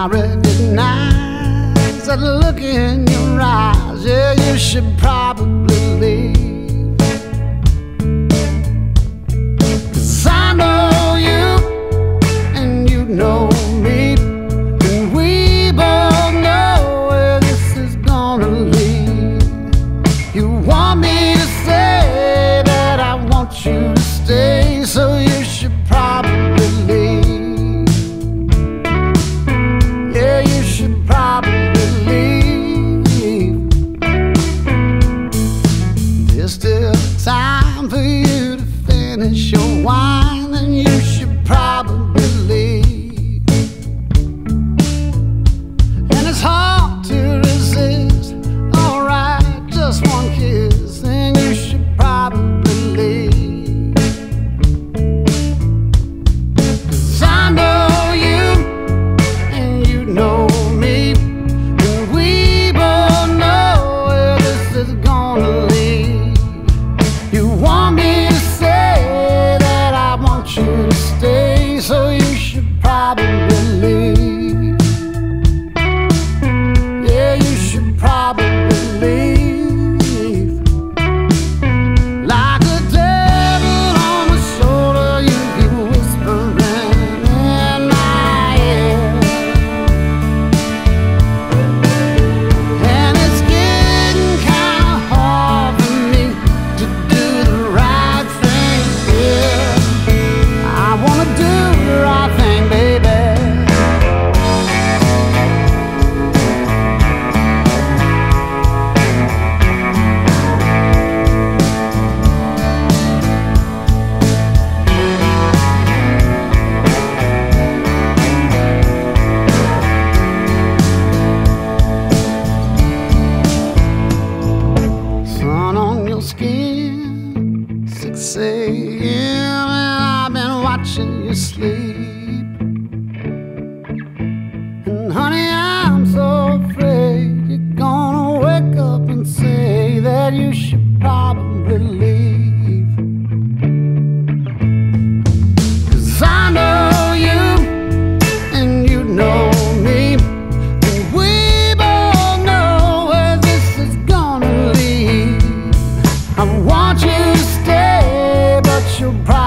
I recognize that look in your eyes. Yeah, you should for you to finish your wine and you problem your skin. 6 a.m. and I've been watching you sleep. should probably